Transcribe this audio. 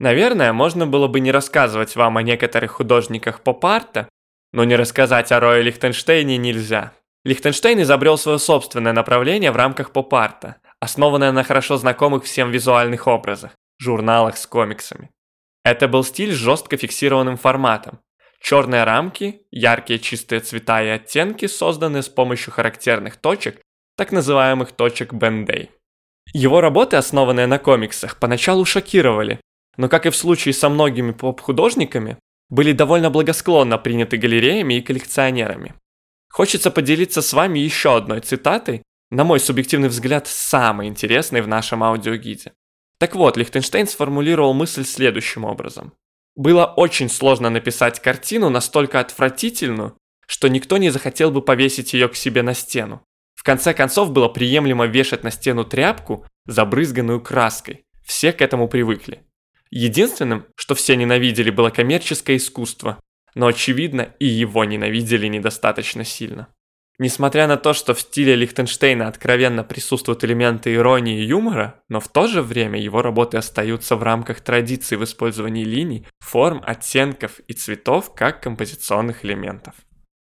Наверное, можно было бы не рассказывать вам о некоторых художниках поп-арта, но не рассказать о Рое Лихтенштейне нельзя. Лихтенштейн изобрел свое собственное направление в рамках поп-арта, основанное на хорошо знакомых всем визуальных образах, журналах с комиксами. Это был стиль с жестко фиксированным форматом. Черные рамки, яркие чистые цвета и оттенки, созданные с помощью характерных точек, так называемых точек Бендей. Его работы, основанные на комиксах, поначалу шокировали, но, как и в случае со многими поп-художниками, были довольно благосклонно приняты галереями и коллекционерами. Хочется поделиться с вами еще одной цитатой, на мой субъективный взгляд, самой интересной в нашем аудиогиде. Так вот, Лихтенштейн сформулировал мысль следующим образом. Было очень сложно написать картину настолько отвратительную, что никто не захотел бы повесить ее к себе на стену. В конце концов было приемлемо вешать на стену тряпку, забрызганную краской. Все к этому привыкли. Единственным, что все ненавидели, было коммерческое искусство, но очевидно и его ненавидели недостаточно сильно. Несмотря на то, что в стиле Лихтенштейна откровенно присутствуют элементы иронии и юмора, но в то же время его работы остаются в рамках традиции в использовании линий, форм, оттенков и цветов как композиционных элементов.